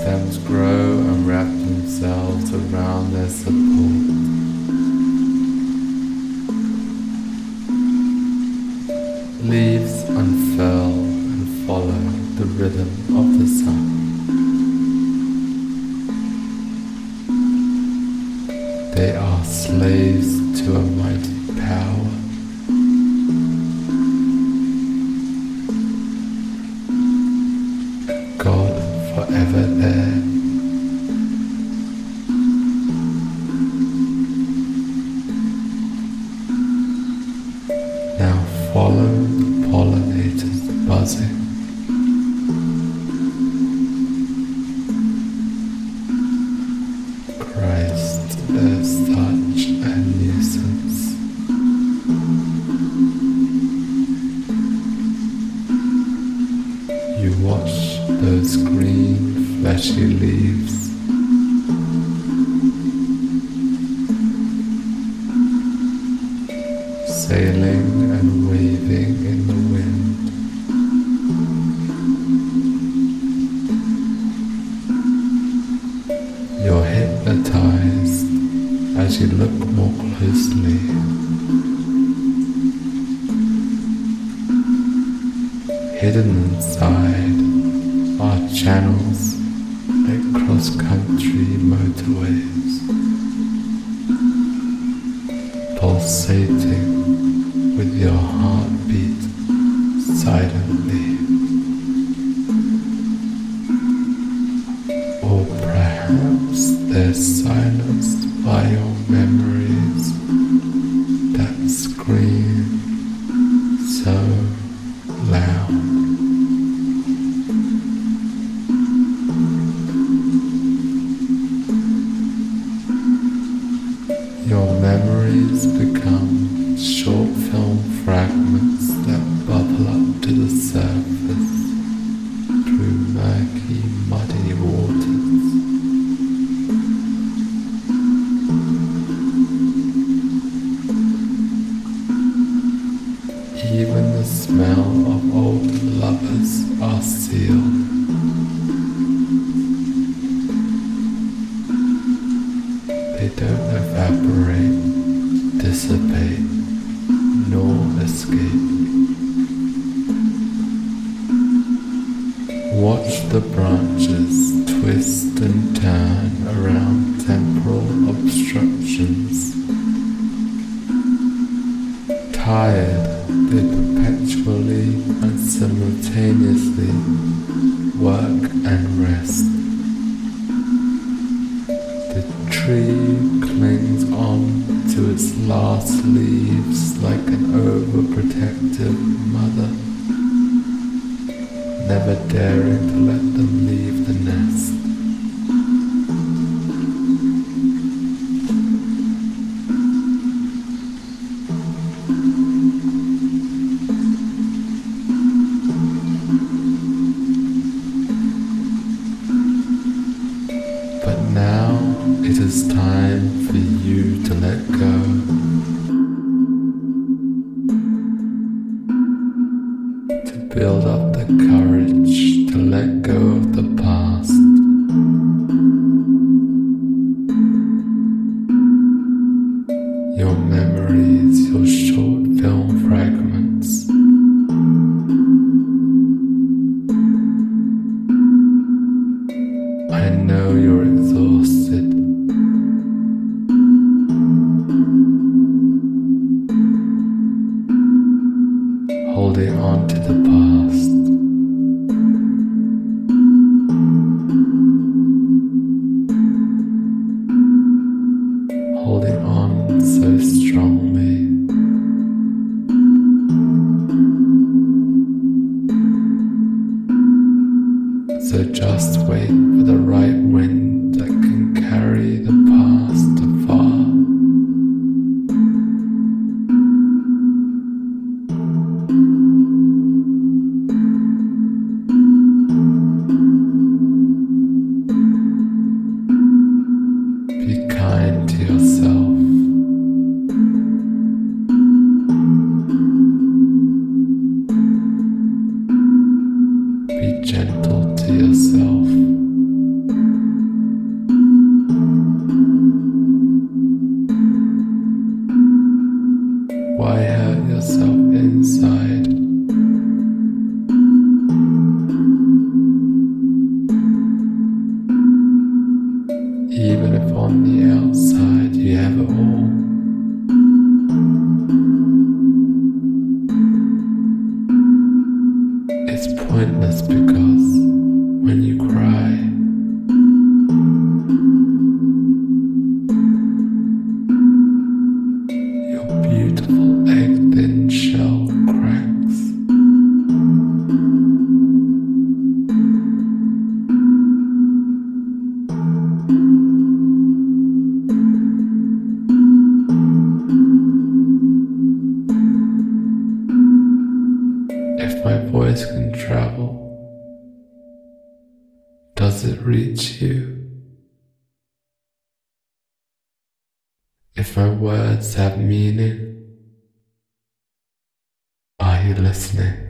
stems grow and wrap themselves around their support. Leaves unfurl and follow the rhythm of the sun. They are slaves to a mighty power. Follow the pollinators buzzing. Christ, there's such a nuisance. You watch those green fleshy leaves. Sailing and waving in the wind. You're hypnotized as you look more closely. Hidden inside are channels like cross country motorways, pulsating fragments that bubble up to the surface through murky, muddy waters. Even the smell of old lovers are sealed. They don't evaporate, dissipate, nor escape. Watch the branches twist and turn around temporal obstructions. Tired, they perpetually and simultaneously work and rest. The tree last leaves like an overprotective mother, never daring to let them leave the nest. But now it is time for you to let go. Build up the courage to let go of the past. Your memories, your short film fragments. I know you're exhausted. Holding on to the past. So strongly. So just wait for the right wind gentle to yourself. Why hurt yourself inside? Even if on the outside you have it all. pointless because voice can travel? Does it reach you? If my words have meaning, are you listening?